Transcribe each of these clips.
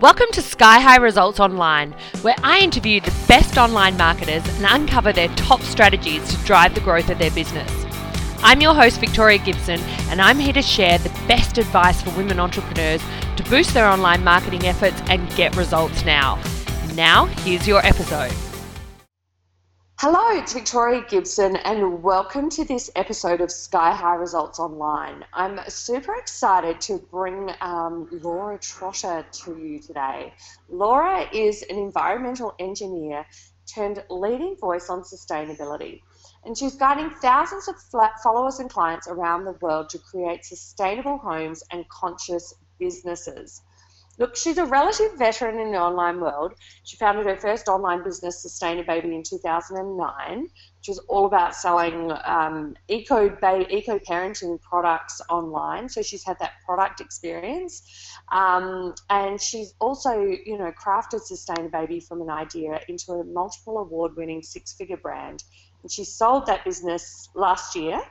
Welcome to Sky High Results Online, where I interview the best online marketers and uncover their top strategies to drive the growth of their business. I'm your host, Victoria Gibson, and I'm here to share the best advice for women entrepreneurs to boost their online marketing efforts and get results now. Now, here's your episode. Hello, it's Victoria Gibson, and welcome to this episode of Sky High Results Online. I'm super excited to bring um, Laura Trotter to you today. Laura is an environmental engineer turned leading voice on sustainability, and she's guiding thousands of followers and clients around the world to create sustainable homes and conscious businesses. Look, she's a relative veteran in the online world. She founded her first online business, Sustainababy, in 2009, which was all about selling um, eco eco parenting products online. So she's had that product experience, um, and she's also, you know, crafted Sustainababy from an idea into a multiple award-winning six-figure brand. And she sold that business last year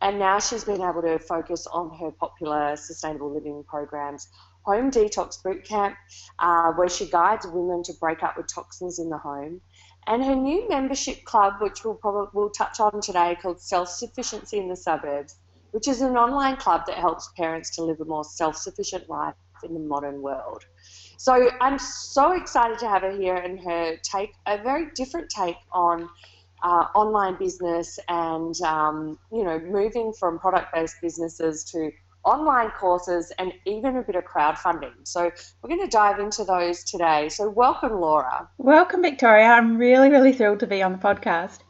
and now she's been able to focus on her popular sustainable living programs Home Detox Bootcamp, uh, where she guides women to break up with toxins in the home, and her new membership club, which we'll probably we'll touch on today, called Self Sufficiency in the Suburbs, which is an online club that helps parents to live a more self-sufficient life in the modern world. So I'm so excited to have her here and her take a very different take on uh, online business and um, you know moving from product-based businesses to online courses, and even a bit of crowdfunding. So we're going to dive into those today. So welcome, Laura. Welcome, Victoria. I'm really, really thrilled to be on the podcast.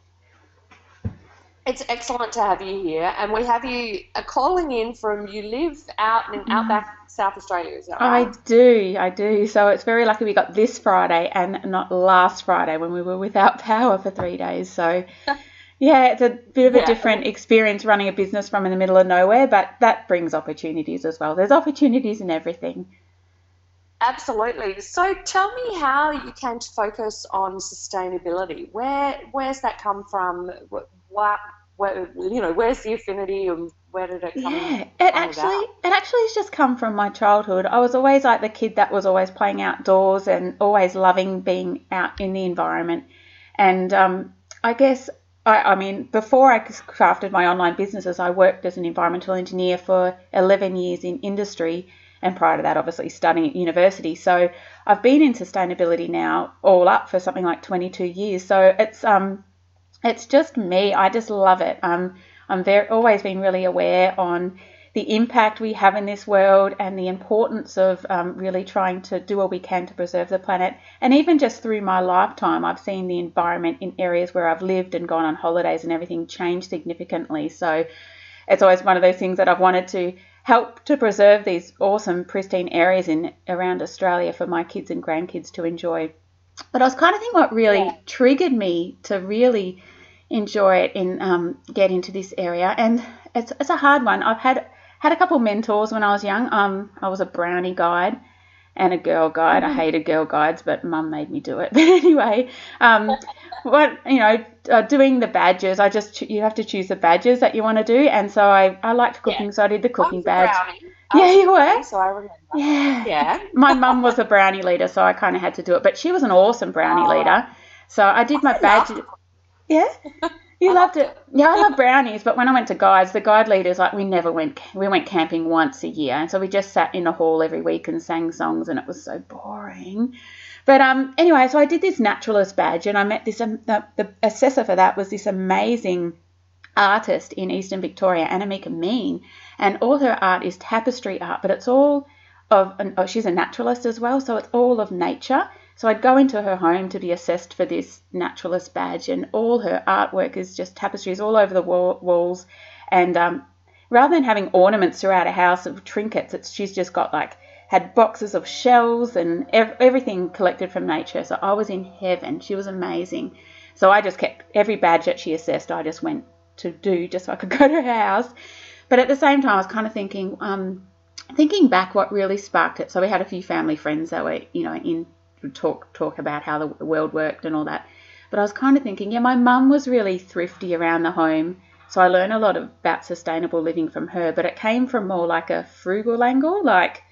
It's excellent to have you here, and we have you uh, calling in from you live out in outback mm. South Australia. Right? I do, I do. So it's very lucky we got this Friday and not last Friday when we were without power for three days. So Yeah, it's a bit of a yeah. different experience running a business from in the middle of nowhere, but that brings opportunities as well. There's opportunities in everything. Absolutely. So tell me how you came to focus on sustainability. Where where's that come from? What, where, you know, where's the affinity and where did it come? Yeah, it actually about? it actually has just come from my childhood. I was always like the kid that was always playing outdoors and always loving being out in the environment. And um, I guess I, I mean, before I crafted my online businesses, I worked as an environmental engineer for 11 years in industry, and prior to that, obviously studying at university. So I've been in sustainability now, all up for something like 22 years. So it's um, it's just me. I just love it. Um, I'm very always been really aware on the impact we have in this world and the importance of um, really trying to do what we can to preserve the planet. And even just through my lifetime, I've seen the environment in areas where I've lived and gone on holidays and everything change significantly. So it's always one of those things that I've wanted to help to preserve these awesome, pristine areas in around Australia for my kids and grandkids to enjoy. But I was kind of thinking what really yeah. triggered me to really enjoy it and um, get into this area. And it's, it's a hard one. I've had had a couple mentors when I was young. Um, I was a brownie guide and a girl guide. Mm-hmm. I hated girl guides, but mum made me do it. But anyway, um, what you know, uh, doing the badges. I just you have to choose the badges that you want to do, and so I I liked cooking, yeah. so I did the cooking badge. Yeah, you were. So I remember. Yeah. Yeah. My mum was a brownie leader, so I kind of had to do it. But she was an awesome brownie oh. leader, so I did my badge. Yeah. You loved it. Yeah, I love brownies, but when I went to guides, the guide leaders like we never went. We went camping once a year, and so we just sat in a hall every week and sang songs, and it was so boring. But um, anyway, so I did this naturalist badge, and I met this. Um, the, the assessor for that was this amazing artist in Eastern Victoria, Annemieke Mein, and all her art is tapestry art, but it's all of. Oh, she's a naturalist as well, so it's all of nature. So I'd go into her home to be assessed for this naturalist badge, and all her artwork is just tapestries all over the wall, walls. And um, rather than having ornaments throughout a house of trinkets, she's just got like had boxes of shells and ev- everything collected from nature. So I was in heaven. She was amazing. So I just kept every badge that she assessed. I just went to do just so I could go to her house. But at the same time, I was kind of thinking, um, thinking back, what really sparked it. So we had a few family friends that were, you know, in talk talk about how the world worked and all that. But I was kind of thinking, yeah, my mum was really thrifty around the home, so I learned a lot about sustainable living from her. But it came from more like a frugal angle, like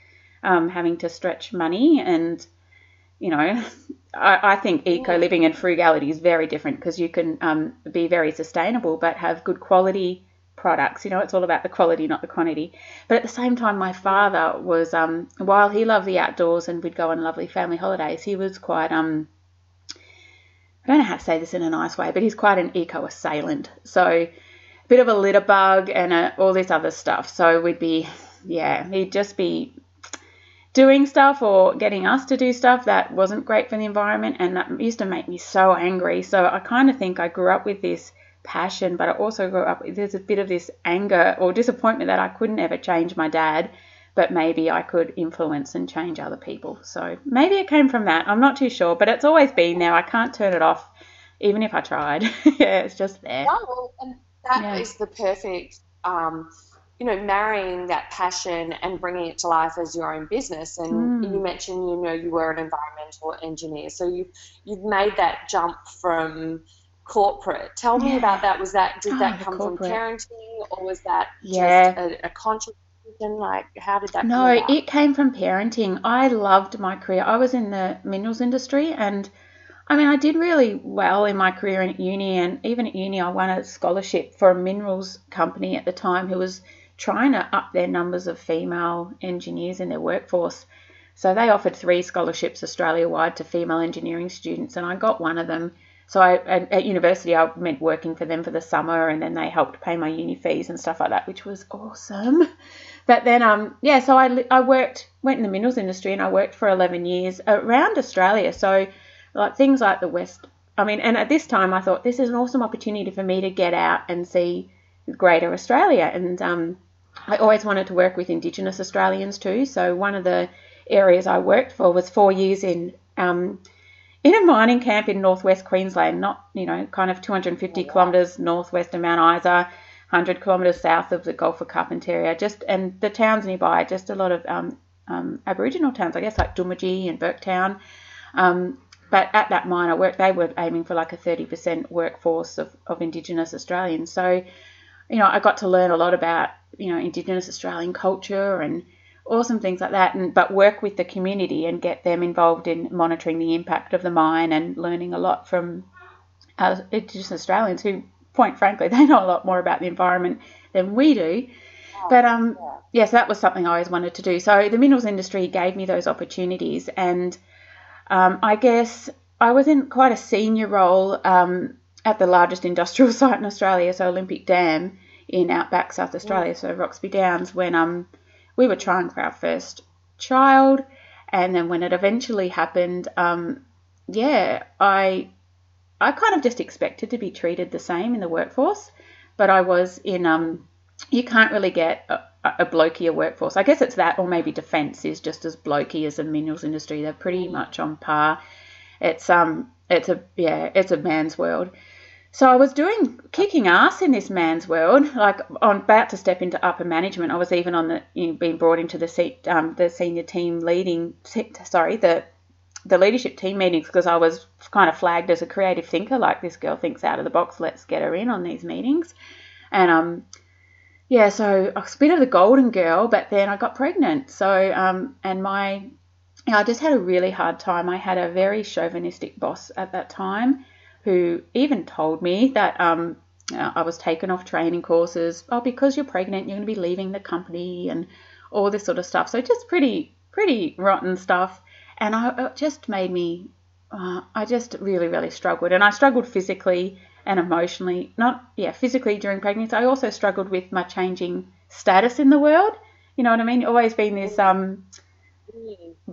um, having to stretch money and you know, I, I think eco living and frugality is very different because you can um, be very sustainable but have good quality products. You know, it's all about the quality, not the quantity. But at the same time, my father was, um, while he loved the outdoors and we'd go on lovely family holidays, he was quite, um, I don't know how to say this in a nice way, but he's quite an eco assailant. So a bit of a litter bug and a, all this other stuff. So we'd be, yeah, he'd just be doing stuff or getting us to do stuff that wasn't great for the environment and that used to make me so angry so i kind of think i grew up with this passion but i also grew up there's a bit of this anger or disappointment that i couldn't ever change my dad but maybe i could influence and change other people so maybe it came from that i'm not too sure but it's always been there i can't turn it off even if i tried yeah it's just there well, and that yeah. is the perfect um, you know, marrying that passion and bringing it to life as your own business. And mm. you mentioned, you know, you were an environmental engineer, so you you've made that jump from corporate. Tell me yeah. about that. Was that did oh, that come from parenting, or was that yeah. just a, a conscious decision? Like, how did that? No, it came from parenting. I loved my career. I was in the minerals industry and. I mean, I did really well in my career at uni, and even at uni, I won a scholarship for a minerals company at the time who was trying to up their numbers of female engineers in their workforce. So they offered three scholarships Australia wide to female engineering students, and I got one of them. So I, at, at, university, I meant working for them for the summer, and then they helped pay my uni fees and stuff like that, which was awesome. But then, um, yeah, so I, I worked, went in the minerals industry, and I worked for 11 years around Australia. So like things like the West. I mean, and at this time, I thought this is an awesome opportunity for me to get out and see Greater Australia, and um, I always wanted to work with Indigenous Australians too. So one of the areas I worked for was four years in um, in a mining camp in northwest Queensland, not you know kind of 250 kilometres northwest of Mount Isa, 100 kilometres south of the Gulf of Carpentaria. Just and the towns nearby, just a lot of um, um, Aboriginal towns, I guess like Doomadgee and Burketown. Um, but at that mine I worked, they were aiming for like a 30% workforce of, of Indigenous Australians. So, you know, I got to learn a lot about you know Indigenous Australian culture and awesome things like that. And but work with the community and get them involved in monitoring the impact of the mine and learning a lot from uh, Indigenous Australians who, point frankly, they know a lot more about the environment than we do. Oh, but um, yeah. yes, that was something I always wanted to do. So the minerals industry gave me those opportunities, and um, I guess I was in quite a senior role um, at the largest industrial site in Australia, so Olympic Dam, in outback South Australia, so Roxby Downs, when um we were trying for our first child, and then when it eventually happened, um yeah, I I kind of just expected to be treated the same in the workforce, but I was in um you can't really get a, a blokier workforce. I guess it's that, or maybe defence is just as blokey as the minerals industry. They're pretty much on par. It's um it's a yeah it's a man's world. So I was doing kicking ass in this man's world. Like I'm about to step into upper management. I was even on the you know, being brought into the seat, um, the senior team leading. Sorry, the the leadership team meetings because I was kind of flagged as a creative thinker. Like this girl thinks out of the box. Let's get her in on these meetings. And um, yeah, so I was a bit of the golden girl, but then I got pregnant. So um, and my you know, I just had a really hard time. I had a very chauvinistic boss at that time who even told me that um, I was taken off training courses. Oh, because you're pregnant, you're going to be leaving the company and all this sort of stuff. So just pretty, pretty rotten stuff. And I, it just made me, uh, I just really, really struggled. And I struggled physically and emotionally. Not, yeah, physically during pregnancy. I also struggled with my changing status in the world. You know what I mean? Always been this um,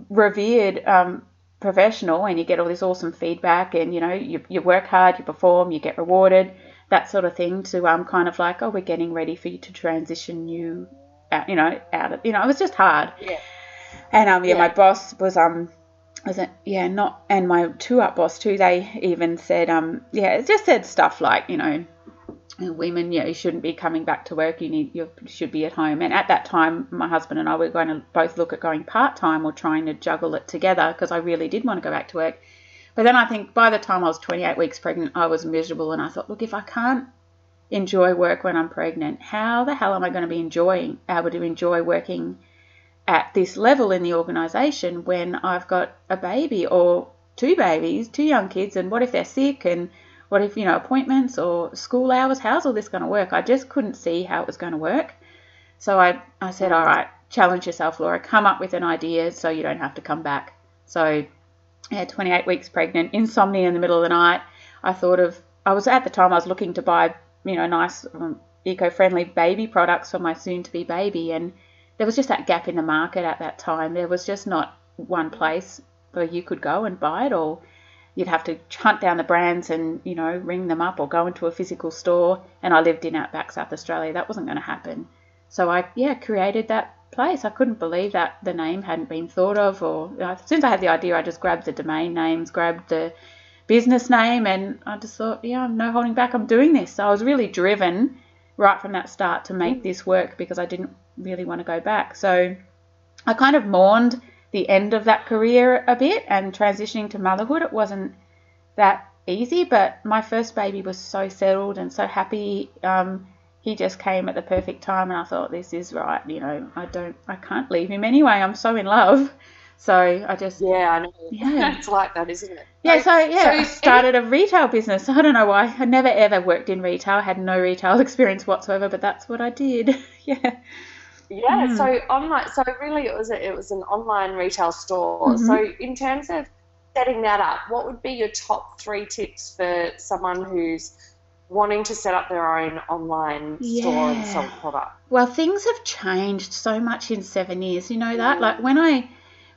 revered um, professional and you get all this awesome feedback and you know you, you work hard you perform you get rewarded that sort of thing to um kind of like oh we're getting ready for you to transition you out you know out of you know it was just hard yeah and um yeah, yeah. my boss was um was it yeah not and my two up boss too they even said um yeah it just said stuff like you know women, yeah, you shouldn't be coming back to work. You need, you should be at home. And at that time, my husband and I were going to both look at going part time or trying to juggle it together because I really did want to go back to work. But then I think by the time I was 28 weeks pregnant, I was miserable, and I thought, look, if I can't enjoy work when I'm pregnant, how the hell am I going to be enjoying able to enjoy working at this level in the organisation when I've got a baby or two babies, two young kids, and what if they're sick and what if, you know, appointments or school hours? How's all this going to work? I just couldn't see how it was going to work. So I, I said, all right, challenge yourself, Laura. Come up with an idea so you don't have to come back. So, yeah, 28 weeks pregnant, insomnia in the middle of the night. I thought of, I was at the time, I was looking to buy, you know, nice um, eco friendly baby products for my soon to be baby. And there was just that gap in the market at that time. There was just not one place where you could go and buy it, or you'd have to hunt down the brands and, you know, ring them up or go into a physical store. And I lived in outback South Australia. That wasn't going to happen. So I, yeah, created that place. I couldn't believe that the name hadn't been thought of, or uh, as soon as I had the idea, I just grabbed the domain names, grabbed the business name, and I just thought, yeah, I'm no holding back. I'm doing this. So I was really driven right from that start to make mm. this work because I didn't really want to go back. So I kind of mourned the end of that career a bit and transitioning to motherhood. It wasn't that easy, but my first baby was so settled and so happy. Um, he just came at the perfect time and I thought this is right you know I don't I can't leave him anyway I'm so in love. So I just yeah I know. Yeah. It's like that isn't it? Yeah so, so yeah so I started a retail business. I don't know why. I never ever worked in retail had no retail experience whatsoever but that's what I did. Yeah yeah mm. so online so really it was a, it was an online retail store mm-hmm. so in terms of setting that up what would be your top three tips for someone who's wanting to set up their own online yeah. store and sell product? Well, things have changed so much in seven years. You know that, like when I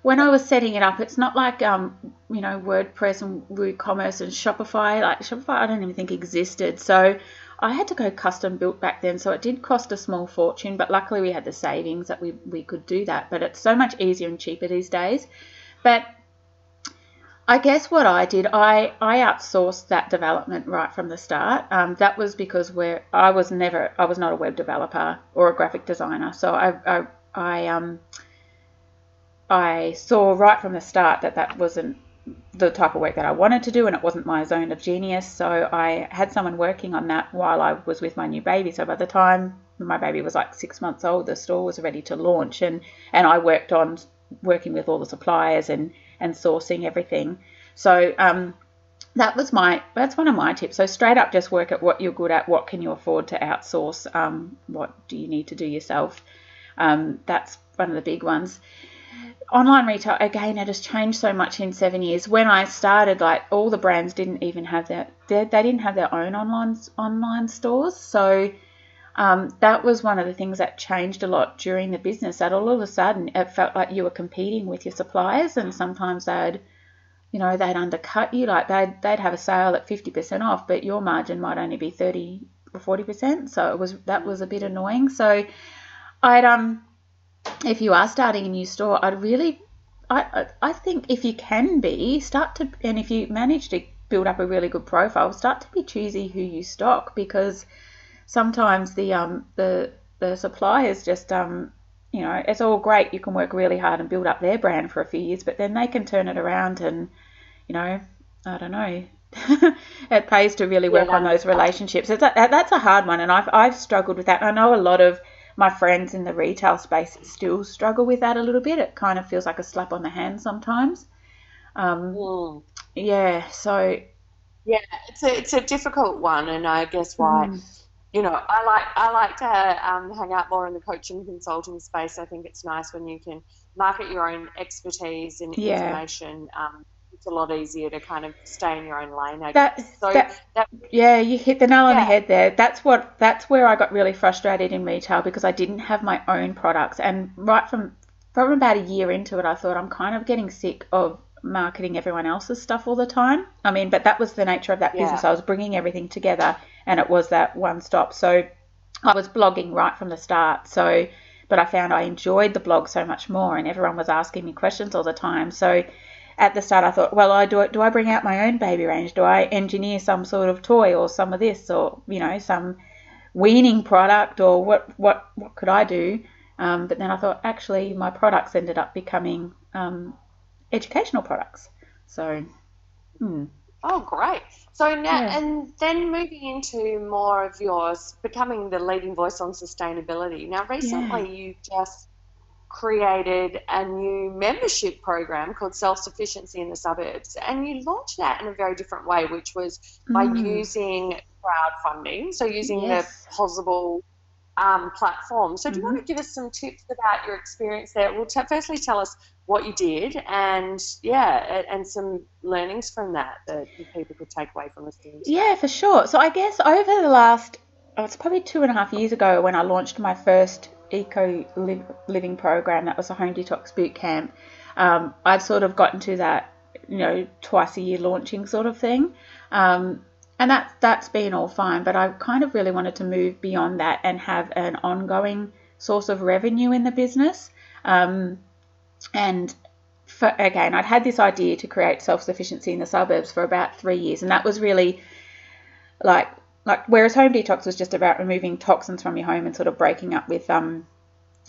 when I was setting it up, it's not like um you know WordPress and WooCommerce and Shopify. Like Shopify, I don't even think existed. So I had to go custom built back then, so it did cost a small fortune. But luckily, we had the savings that we we could do that. But it's so much easier and cheaper these days. But I guess what I did, I, I outsourced that development right from the start. Um, that was because where I was never, I was not a web developer or a graphic designer. So I, I, I, um, I saw right from the start that that wasn't the type of work that I wanted to do, and it wasn't my zone of genius. So I had someone working on that while I was with my new baby. So by the time my baby was like six months old, the store was ready to launch, and and I worked on working with all the suppliers and and sourcing everything. So um, that was my that's one of my tips. So straight up, just work at what you're good at. What can you afford to outsource? Um, what do you need to do yourself? Um, that's one of the big ones. Online retail again, it has changed so much in seven years. When I started, like all the brands didn't even have their they, they didn't have their own online online stores. So um, that was one of the things that changed a lot during the business. That all of a sudden it felt like you were competing with your suppliers, and sometimes they'd, you know, they'd undercut you. Like they'd they'd have a sale at fifty percent off, but your margin might only be thirty or forty percent. So it was that was a bit annoying. So I'd um, if you are starting a new store, I'd really, I I think if you can be start to, and if you manage to build up a really good profile, start to be choosy who you stock because sometimes the um the the suppliers just um you know it's all great you can work really hard and build up their brand for a few years but then they can turn it around and you know I don't know it pays to really work yeah, on those relationships. It's a, that's a hard one and I've I've struggled with that. I know a lot of my friends in the retail space still struggle with that a little bit it kind of feels like a slap on the hand sometimes um, mm. yeah so yeah it's a, it's a difficult one and I guess why mm you know, I like I like to um, hang out more in the coaching consulting space. I think it's nice when you can market your own expertise and yeah. information. Um, it's a lot easier to kind of stay in your own lane. I that, guess. So that, that, yeah, you hit the nail on the head there. That's what that's where I got really frustrated in retail because I didn't have my own products, and right from from about a year into it, I thought I'm kind of getting sick of marketing everyone else's stuff all the time. I mean, but that was the nature of that yeah. business. I was bringing everything together and it was that one stop. So I was blogging right from the start. So, but I found I enjoyed the blog so much more, and everyone was asking me questions all the time. So at the start, I thought, well, I do. Do I bring out my own baby range? Do I engineer some sort of toy or some of this, or you know, some weaning product, or what? What? What could I do? Um, but then I thought, actually, my products ended up becoming um, educational products. So, hmm. Oh, great. So now, yeah. and then moving into more of yours, becoming the leading voice on sustainability. Now, recently yeah. you just created a new membership program called Self Sufficiency in the Suburbs. And you launched that in a very different way, which was by mm. using crowdfunding, so using yes. the Pozible um, platform. So, do you mm-hmm. want to give us some tips about your experience there? Well, t- firstly, tell us what you did and, yeah, and some learnings from that that people could take away from listening. Yeah, for sure. So, I guess over the last, oh, it's probably two and a half years ago when I launched my first eco living program. That was a home detox boot camp. Um, I'd sort of gotten to that, you know, twice a year launching sort of thing. Um, and that's that's been all fine, but I kind of really wanted to move beyond that and have an ongoing source of revenue in the business. Um, and for, again, I'd had this idea to create self sufficiency in the suburbs for about three years, and that was really like like whereas home detox was just about removing toxins from your home and sort of breaking up with um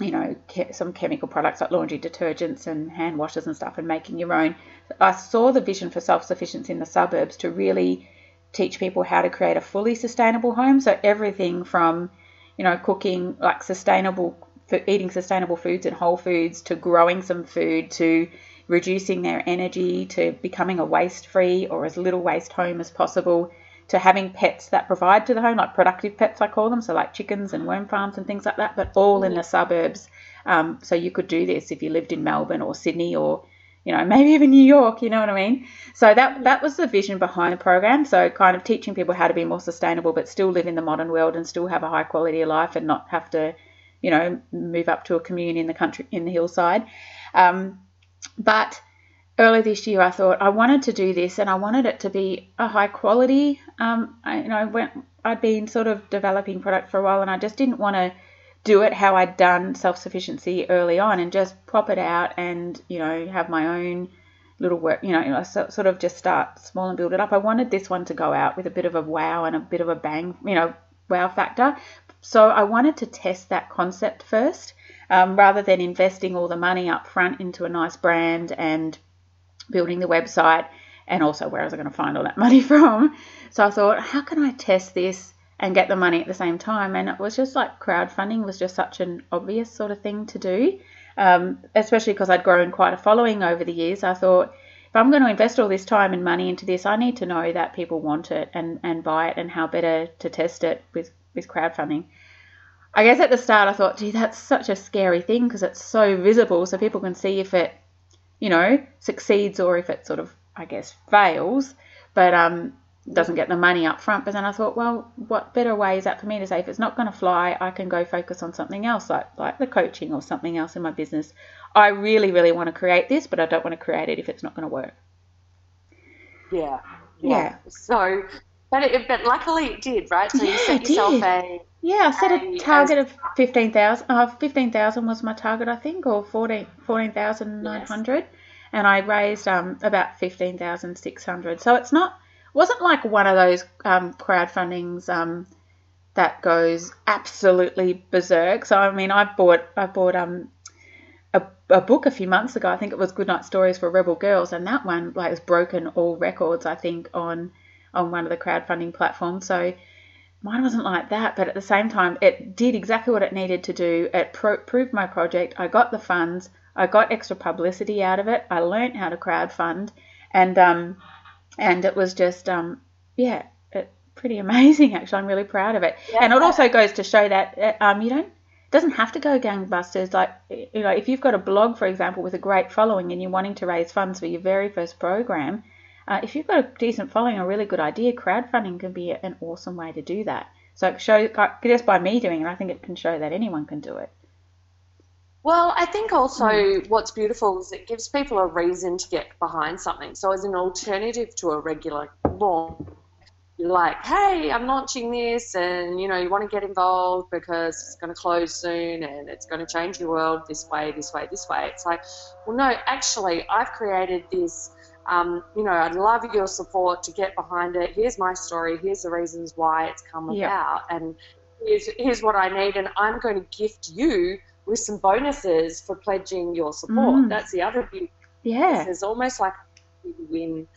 you know some chemical products like laundry detergents and hand washers and stuff and making your own i saw the vision for self-sufficiency in the suburbs to really teach people how to create a fully sustainable home. So everything from you know cooking like sustainable eating sustainable foods and whole foods to growing some food to reducing their energy to becoming a waste free or as little waste home as possible to having pets that provide to the home, like productive pets, I call them, so like chickens and worm farms and things like that, but all in the suburbs. Um, so you could do this if you lived in Melbourne or Sydney or you know maybe even New York. You know what I mean? So that that was the vision behind the program. So kind of teaching people how to be more sustainable, but still live in the modern world and still have a high quality of life and not have to, you know, move up to a commune in the country in the hillside. Um, but early this year, I thought I wanted to do this, and I wanted it to be a high quality. Um, I, you know, went, I'd been sort of developing product for a while, and I just didn't want to do it how I'd done self sufficiency early on, and just pop it out and you know have my own little work. You know, sort of just start small and build it up. I wanted this one to go out with a bit of a wow and a bit of a bang, you know, wow factor. So I wanted to test that concept first. Um, rather than investing all the money up front into a nice brand and building the website, and also where was I going to find all that money from? So I thought, how can I test this and get the money at the same time? And it was just like crowdfunding was just such an obvious sort of thing to do, um, especially because I'd grown quite a following over the years. I thought, if I'm going to invest all this time and money into this, I need to know that people want it and, and buy it and how better to test it with, with crowdfunding. I guess at the start I thought, gee, that's such a scary thing because it's so visible so people can see if it you know, succeeds or if it sort of, I guess, fails, but um, doesn't get the money up front. But then I thought, well, what better way is that for me to say if it's not going to fly, I can go focus on something else, like like the coaching or something else in my business. I really, really want to create this, but I don't want to create it if it's not going to work. Yeah. Yeah. yeah. So, but it, but luckily it did, right? So yeah, you set yourself did. a yeah, I set a target of 15,000. Uh, 15,000 was my target, I think, or 14, 14,900. Yes. And I raised um, about 15,600. So it's not, wasn't like one of those um, crowdfundings um, that goes absolutely berserk. So, I mean, I bought, I bought um, a, a book a few months ago. I think it was Goodnight Stories for Rebel Girls. And that one like has broken all records, I think, on, on one of the crowdfunding platforms. So, mine wasn't like that, but at the same time, it did exactly what it needed to do. It pro- proved my project. I got the funds. I got extra publicity out of it. I learned how to crowdfund, and um, and it was just um, yeah, it, pretty amazing. Actually, I'm really proud of it. Yeah. And it also goes to show that uh, um, you don't it doesn't have to go gangbusters. Like you know, if you've got a blog, for example, with a great following, and you're wanting to raise funds for your very first program, uh, if you've got a decent following, a really good idea, crowdfunding can be an awesome way to do that. So show just by me doing it, I think it can show that anyone can do it. Well, I think also mm. what's beautiful is it gives people a reason to get behind something. So as an alternative to a regular launch, you're like, hey, I'm launching this, and you know, you want to get involved because it's going to close soon and it's going to change your world this way, this way, this way. It's like, well, no, actually, I've created this um, you know, I'd love your support to get behind it. Here's my story. Here's the reasons why it's come yeah. about, and here's here's what I need. And I'm going to gift you with some bonuses for pledging your support. Mm. That's the other beauty. Yeah, there's almost like a win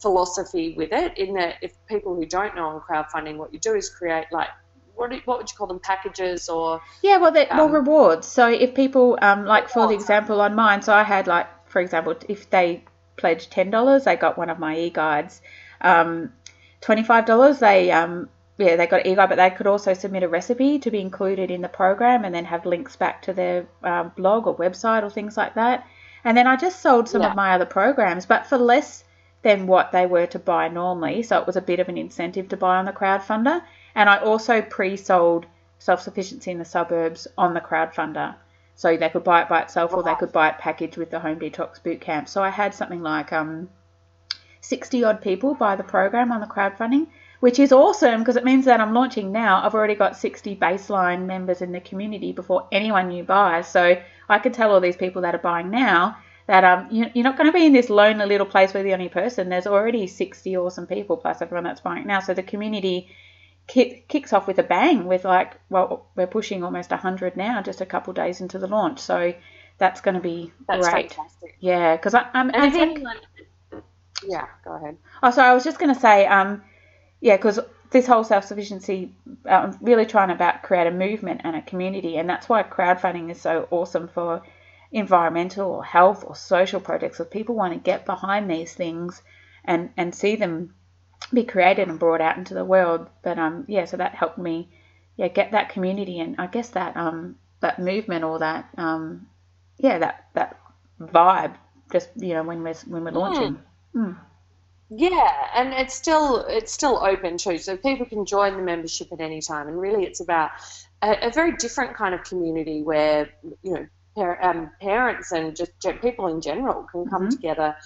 philosophy with it. In that, if people who don't know on crowdfunding, what you do is create like what, what would you call them packages or yeah well um, well rewards so if people um like for the example on mine so i had like for example if they pledged ten dollars they got one of my e-guides um, twenty five dollars they um yeah they got e-guide but they could also submit a recipe to be included in the program and then have links back to their um, blog or website or things like that and then i just sold some yeah. of my other programs but for less than what they were to buy normally so it was a bit of an incentive to buy on the crowdfunder and I also pre sold self sufficiency in the suburbs on the crowdfunder. So they could buy it by itself or they could buy it packaged with the Home Detox Bootcamp. So I had something like um, 60 odd people buy the program on the crowdfunding, which is awesome because it means that I'm launching now. I've already got 60 baseline members in the community before anyone new buys. So I could tell all these people that are buying now that um, you're not going to be in this lonely little place where the only person. There's already 60 awesome people plus everyone that's buying now. So the community kick, kicks off with a bang with like, well, we're pushing almost 100 now, just a couple days into the launch. So that's going to be that's great. Fantastic. Yeah, because I'm. I think. yeah, go ahead. Oh, sorry, I was just going to say, um, yeah, because this whole self-sufficiency, uh, I'm really trying about create a movement and a community, and that's why crowdfunding is so awesome for environmental or health or social projects. If people want to get behind these things and and see them be created and brought out into the world. But um, yeah, so that helped me, yeah, get that community and I guess that um that movement or that um yeah that that vibe just you know when we're when we're launching. Mm. Mm. Yeah, and it's still it's still open too, so people can join the membership at any time. And really, it's about a, a very different kind of community where you know par- um, parents and just people in general can come mm-hmm. together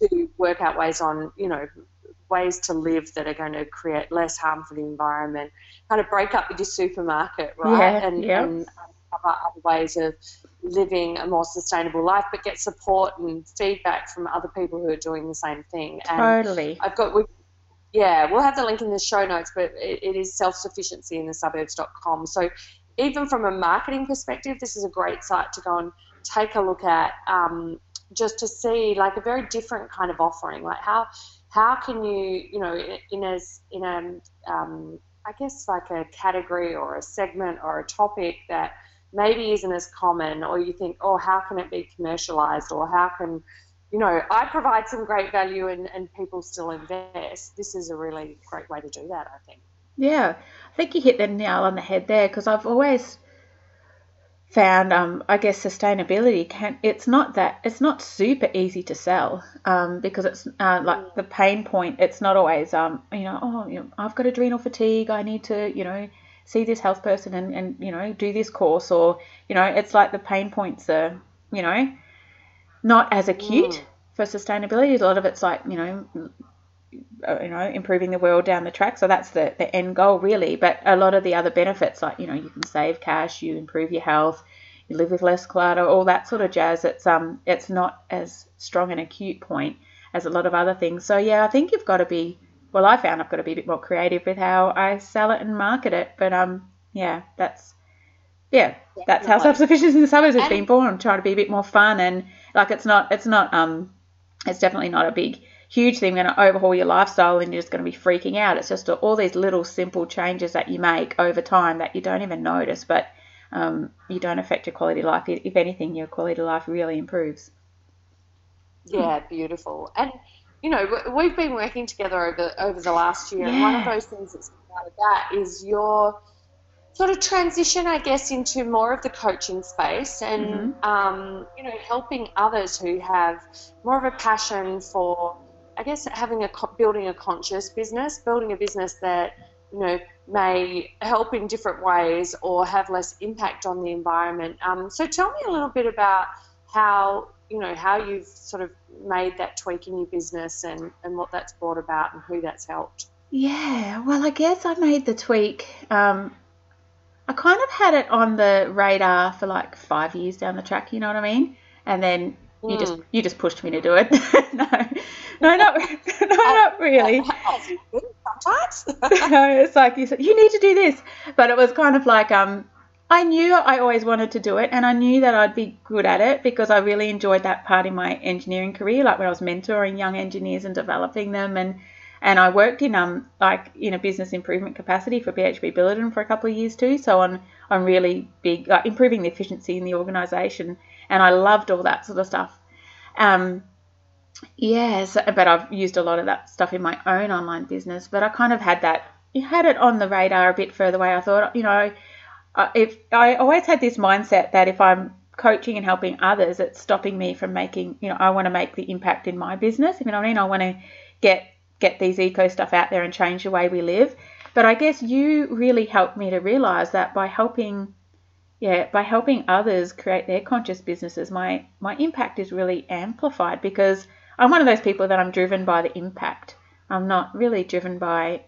to work out ways on you know ways to live that are going to create less harm for the environment, kind of break up with your supermarket, right? Yeah, and, yeah. and other ways of living a more sustainable life, but get support and feedback from other people who are doing the same thing. And totally. I've got, we, yeah, we'll have the link in the show notes, but it, it is self-sufficiency in the suburbs.com. So even from a marketing perspective, this is a great site to go and take a look at um, just to see like a very different kind of offering, like how how can you, you know, in a, in a, um, I guess like a category or a segment or a topic that maybe isn't as common, or you think, oh, how can it be commercialized, or how can, you know, I provide some great value and, and people still invest. This is a really great way to do that, I think. Yeah, I think you hit the nail on the head there because I've always found um, I guess sustainability can it's not that it's not super easy to sell um, because it's uh, like the pain point it's not always um, you know oh you know, I've got adrenal fatigue I need to you know see this health person and, and you know do this course or you know it's like the pain points are you know not as acute mm. for sustainability a lot of it's like you know you know improving the world down the track. So that's the, the end goal really. But a lot of the other benefits like you know you can save cash you improve your health you live with less clutter all that sort of jazz. It's um it's not as strong an acute point as a lot of other things. So yeah i think you've got to be well i found i've got to be a bit more creative with how i sell it and market it. But um yeah that's yeah that's how self-sufficiency in the suburbs has been born trying to be a bit more fun and like it's not it's not um it's definitely not a big huge thing going to overhaul your lifestyle and you're just going to be freaking out. It's just all these little simple changes that you make over time that you don't even notice, but um, you don't affect your quality of life. If anything, your quality of life really improves. Yeah, beautiful. And you know, we've been working together over over the last year, yeah. and one of those things that's come out of that is your sort of transition, I guess, into more of the coaching space and mm-hmm. um, you know, helping others who have more of a passion for I guess having a building a conscious business, building a business that you know may help in different ways or have less impact on the environment. Um, so tell me a little bit about how you know how you've sort of made that tweak in your business and and what that's brought about and who that's helped. Yeah, well, I guess I made the tweak. Um, I kind of had it on the radar for like five years down the track. You know what I mean? And then you just hmm. you just pushed me to do it. no, no, not no, not really. Sometimes. no, it's like you said you need to do this, but it was kind of like um. I knew I always wanted to do it, and I knew that I'd be good at it because I really enjoyed that part in my engineering career, like when I was mentoring young engineers and developing them. And And I worked in um like in a business improvement capacity for BHP Billiton for a couple of years too. So on on really big like improving the efficiency in the organisation, and I loved all that sort of stuff. Um, yes, but I've used a lot of that stuff in my own online business. But I kind of had that had it on the radar a bit further away. I thought, you know, if I always had this mindset that if I'm coaching and helping others, it's stopping me from making, you know, I want to make the impact in my business. You know what I mean? I want to get get these eco stuff out there and change the way we live. But I guess you really helped me to realize that by helping yeah, by helping others create their conscious businesses, my my impact is really amplified because I'm one of those people that I'm driven by the impact. I'm not really driven by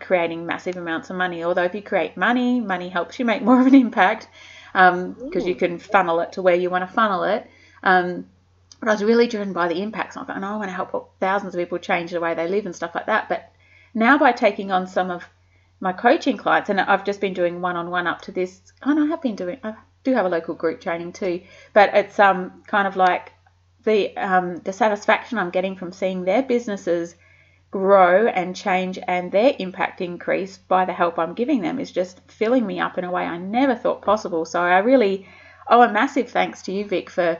creating massive amounts of money. Although if you create money, money helps you make more of an impact because um, you can funnel it to where you want to funnel it. Um, but I was really driven by the impacts. And I want to help thousands of people change the way they live and stuff like that. But now by taking on some of my coaching clients, and I've just been doing one-on-one up to this, and I have been doing, I do have a local group training too, but it's um kind of like the um, the satisfaction I'm getting from seeing their businesses grow and change and their impact increase by the help I'm giving them is just filling me up in a way I never thought possible. So I really owe a massive thanks to you, Vic, for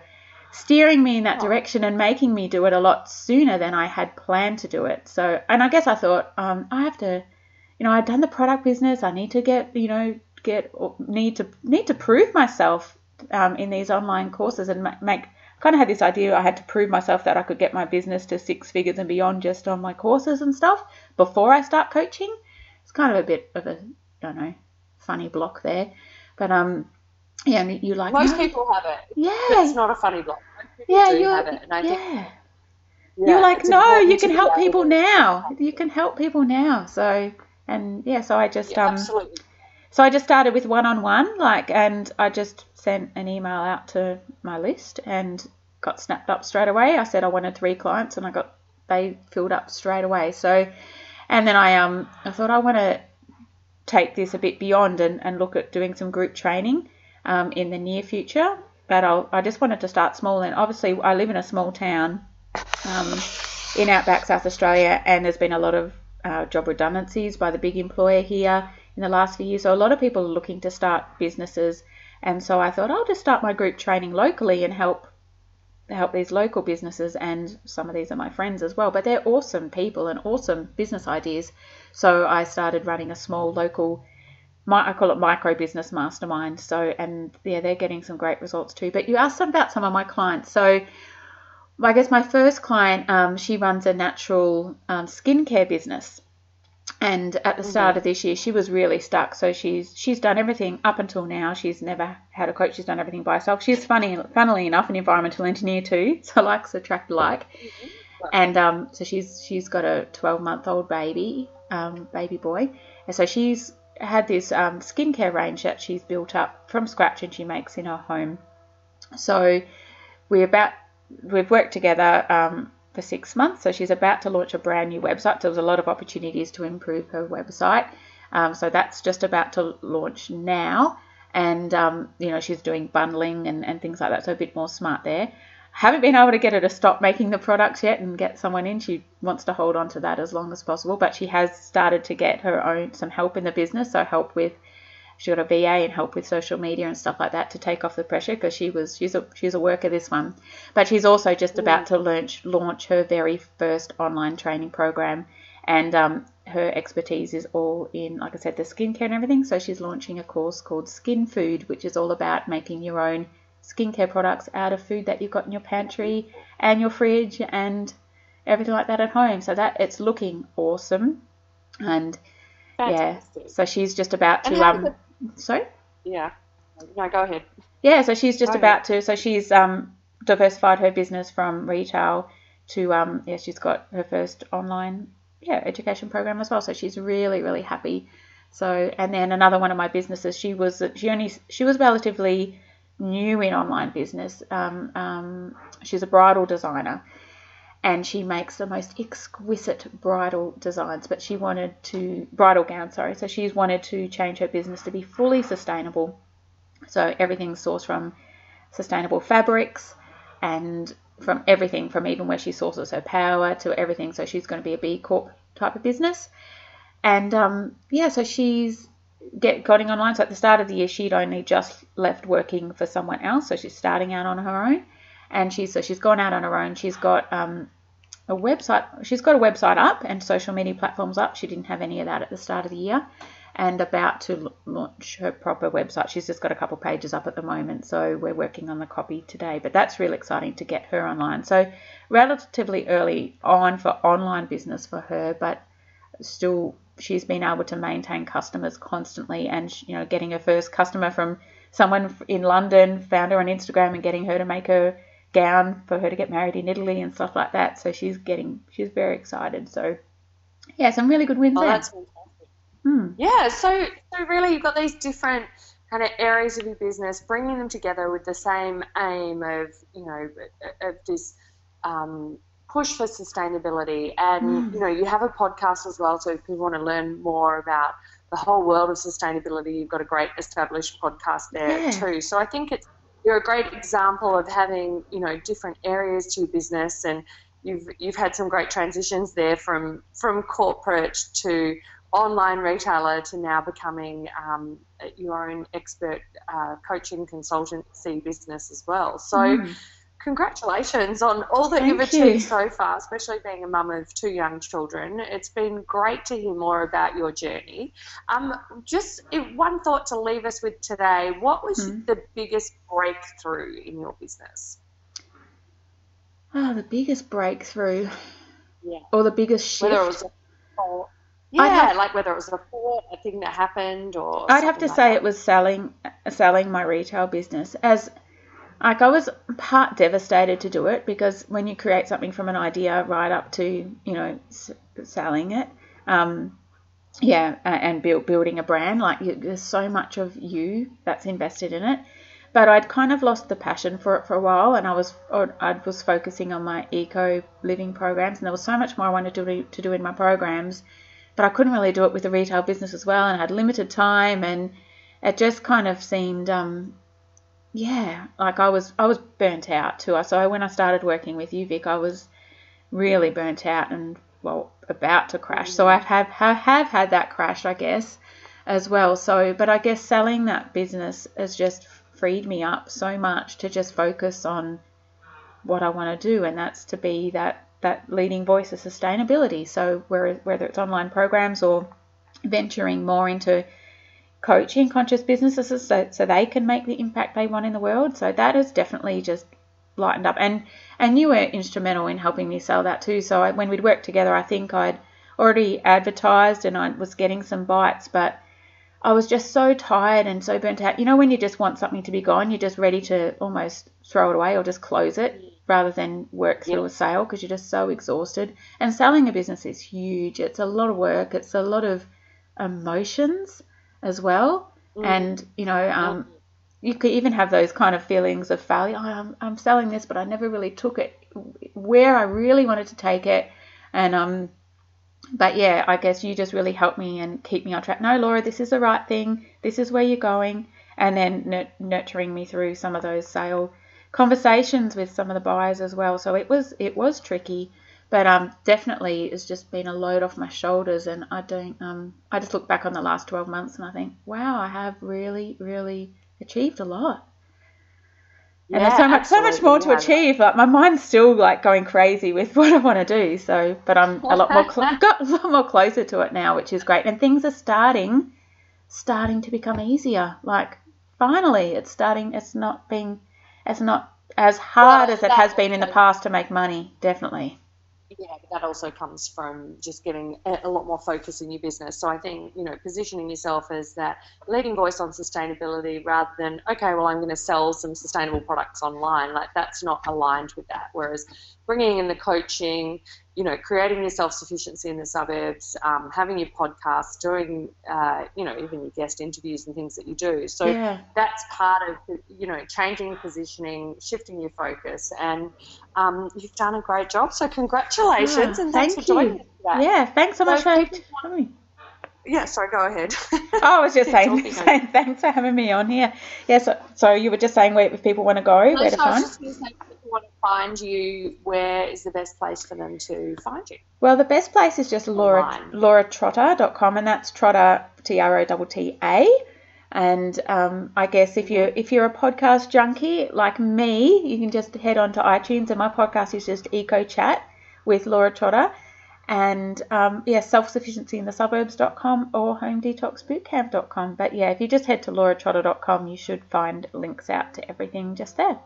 steering me in that direction and making me do it a lot sooner than I had planned to do it. So, and I guess I thought um, I have to, you know, I've done the product business. I need to get, you know, get need to need to prove myself um, in these online courses and make kind of had this idea I had to prove myself that I could get my business to six figures and beyond just on my courses and stuff before I start coaching. It's kind of a bit of a, I don't know, funny block there. But um, yeah, and you like most no, people have it. Yeah, it's not a funny block. Yeah, you have it, and I yeah. Think, yeah, You're like, no, you can help people now. You can help people now. So, and yeah, so I just yeah, um, absolutely. So I just started with one on one, like, and I just sent an email out to my list and got snapped up straight away. I said I wanted three clients, and I got they filled up straight away. So, and then I um I thought I want to take this a bit beyond and, and look at doing some group training um, in the near future. But I'll, I just wanted to start small, and obviously I live in a small town um, in outback South Australia, and there's been a lot of uh, job redundancies by the big employer here in the last few years. So a lot of people are looking to start businesses. And so I thought I'll just start my group training locally and help help these local businesses and some of these are my friends as well. But they're awesome people and awesome business ideas. So i started running a small local my, i call it micro business mastermind. So and yeah they're getting some great results too. But you asked about some of my clients. So i guess my first client um, she runs a natural um, skincare business. And at the start mm-hmm. of this year she was really stuck. So she's she's done everything up until now. She's never had a coach she's done everything by herself. She's funny funnily enough an environmental engineer too. So likes attract like. Mm-hmm. and um, so she's she's got a 12 month old baby um, baby boy. And so she's had this um, skincare range that she's built up from scratch and she makes in her home. So we're about we've worked together um, for six months. So she's about to launch a brand new website. So there's a lot of opportunities to improve her website. Um, so that's just about to launch now. And, um, you know, she's doing bundling and, and things like that. So a bit more smart there. Haven't been able to get her to stop making the products yet and get someone in. She wants to hold on to that as long as possible, but she has started to get her own some help in the business. So help with she got a VA and help with social media and stuff like that to take off the pressure because she was she's a she's a worker this one, but she's also just about to launch launch her very first online training program, and um, her expertise is all in like I said the skincare and everything. So she's launching a course called Skin Food, which is all about making your own skincare products out of food that you've got in your pantry and your fridge and everything like that at home. So that it's looking awesome, and. Fantastic. Yeah, so she's just about to um, Sorry? Yeah. No, go ahead. Yeah, so she's just go about ahead. to. So she's um, diversified her business from retail to um, yeah, she's got her first online yeah education program as well. So she's really really happy. So and then another one of my businesses, she was she only she was relatively new in online business. Um, um, she's a bridal designer, and she makes the most exquisite bridal designs. But she wanted to bridal gown, sorry. So she's wanted to change her business to be fully sustainable. So everything's sourced from sustainable fabrics, and from everything from even where she sources her power to everything. So she's going to be a B Corp type of business. And um, yeah, so she's get getting online. So at the start of the year, she'd only just left working for someone else, so she's starting out on her own. And she's so she's gone out on her own. She's got um, a website. She's got a website up and social media platforms up. She didn't have any of that at the start of the year, and about to launch her proper website. She's just got a couple pages up at the moment, so we're working on the copy today. But that's really exciting to get her online. So relatively early on for online business for her, but still she's been able to maintain customers constantly and you know getting her first customer from someone in London found her on Instagram and getting her to make her gown for her to get married in Italy and stuff like that so she's getting she's very excited so yeah some really good wins oh, there that's fantastic. Hmm. yeah so so really you've got these different kind of areas of your business bringing them together with the same aim of you know of this um, push for sustainability. And mm. you know, you have a podcast as well, so if people want to learn more about the whole world of sustainability, you've got a great established podcast there yeah. too. So I think it's you're a great example of having you know different areas to your business and. You've, you've had some great transitions there from from corporate to online retailer to now becoming um, your own expert uh, coaching consultancy business as well. So mm congratulations on all that Thank you've achieved you. so far, especially being a mum of two young children. It's been great to hear more about your journey. Um, just one thought to leave us with today what was mm-hmm. the biggest breakthrough in your business? Oh, the biggest breakthrough. Yeah. Or the biggest shift. Whether it was a, yeah, have, like whether it was a thought, a thing that happened, or. I'd have to like say that. it was selling, selling my retail business as like I was part devastated to do it because when you create something from an idea right up to you know s- selling it, um, yeah, and build, building a brand, like you, there's so much of you that's invested in it. But I'd kind of lost the passion for it for a while, and I was I was focusing on my eco living programs, and there was so much more I wanted to do, to do in my programs, but I couldn't really do it with the retail business as well, and I had limited time, and it just kind of seemed um, yeah, like I was I was burnt out too. So when I started working with you, Vic, I was really burnt out and well about to crash. So I have have, have had that crash, I guess, as well. So, but I guess selling that business has just freed me up so much to just focus on what I want to do, and that's to be that that leading voice of sustainability. So whether it's online programs or venturing more into coaching conscious businesses so, so they can make the impact they want in the world. So that has definitely just lightened up. And and you were instrumental in helping me sell that too. So I, when we'd worked together, I think I'd already advertised and I was getting some bites, but I was just so tired and so burnt out. You know, when you just want something to be gone, you're just ready to almost throw it away or just close it rather than work through yep. a sale because you're just so exhausted. And selling a business is huge. It's a lot of work. It's a lot of emotions as well. Mm. And, you know, um, you could even have those kind of feelings of failure. Oh, I'm, I'm selling this, but I never really took it where I really wanted to take it. And, um, but yeah, I guess you just really helped me and keep me on track. No, Laura, this is the right thing. This is where you're going. And then nurturing me through some of those sale conversations with some of the buyers as well. So it was it was tricky, but um, definitely it's just been a load off my shoulders, and I don't. Um, I just look back on the last 12 months and I think, wow, I have really, really achieved a lot. Yeah, and there's so much, absolutely. so much more to yeah. achieve. Like my mind's still like going crazy with what I want to do. So, but I'm a lot more cl- got a lot more closer to it now, which is great. And things are starting, starting to become easier. Like finally, it's starting. It's not being, it's not as hard well, as it has been in the past to make money. Definitely yeah, but that also comes from just getting a, lot more focus in your business. So I think, you know, positioning yourself as that leading voice on sustainability rather than, okay, well, I'm going to sell some sustainable products online, like that's not aligned with that. Whereas bringing in the coaching, you know, creating your self sufficiency in the suburbs, um, having your podcast, doing, uh, you know, even your guest interviews and things that you do. So yeah. that's part of, you know, changing positioning, shifting your focus, and um, you've done a great job. So congratulations oh, and thanks thank for joining us today. Yeah, thanks so much for having me. yeah, sorry, go ahead. oh, I was just saying, saying thanks for having me on here. Yeah, so, so you were just saying where if people want to go, no, where to so find? want to find you, where is the best place for them to find you? Well, the best place is just Laura, lauratrotta.com, and that's Trotta, T R O T T A. And um, I guess if you if you're a podcast junkie like me, you can just head on to iTunes, and my podcast is just Eco Chat with Laura Trotta. And um, yeah, self sufficiency in the suburbs.com or home detox bootcamp.com. But yeah, if you just head to lauratrotta.com, you should find links out to everything just there.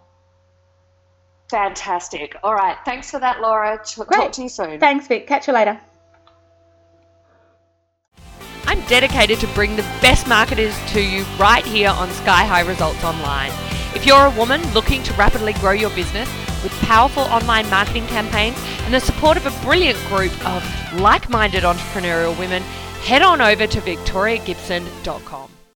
Fantastic. All right. Thanks for that, Laura. Talk to you soon. Thanks, Vic. Catch you later. Dedicated to bring the best marketers to you right here on Sky High Results Online. If you're a woman looking to rapidly grow your business with powerful online marketing campaigns and the support of a brilliant group of like minded entrepreneurial women, head on over to victoriagibson.com.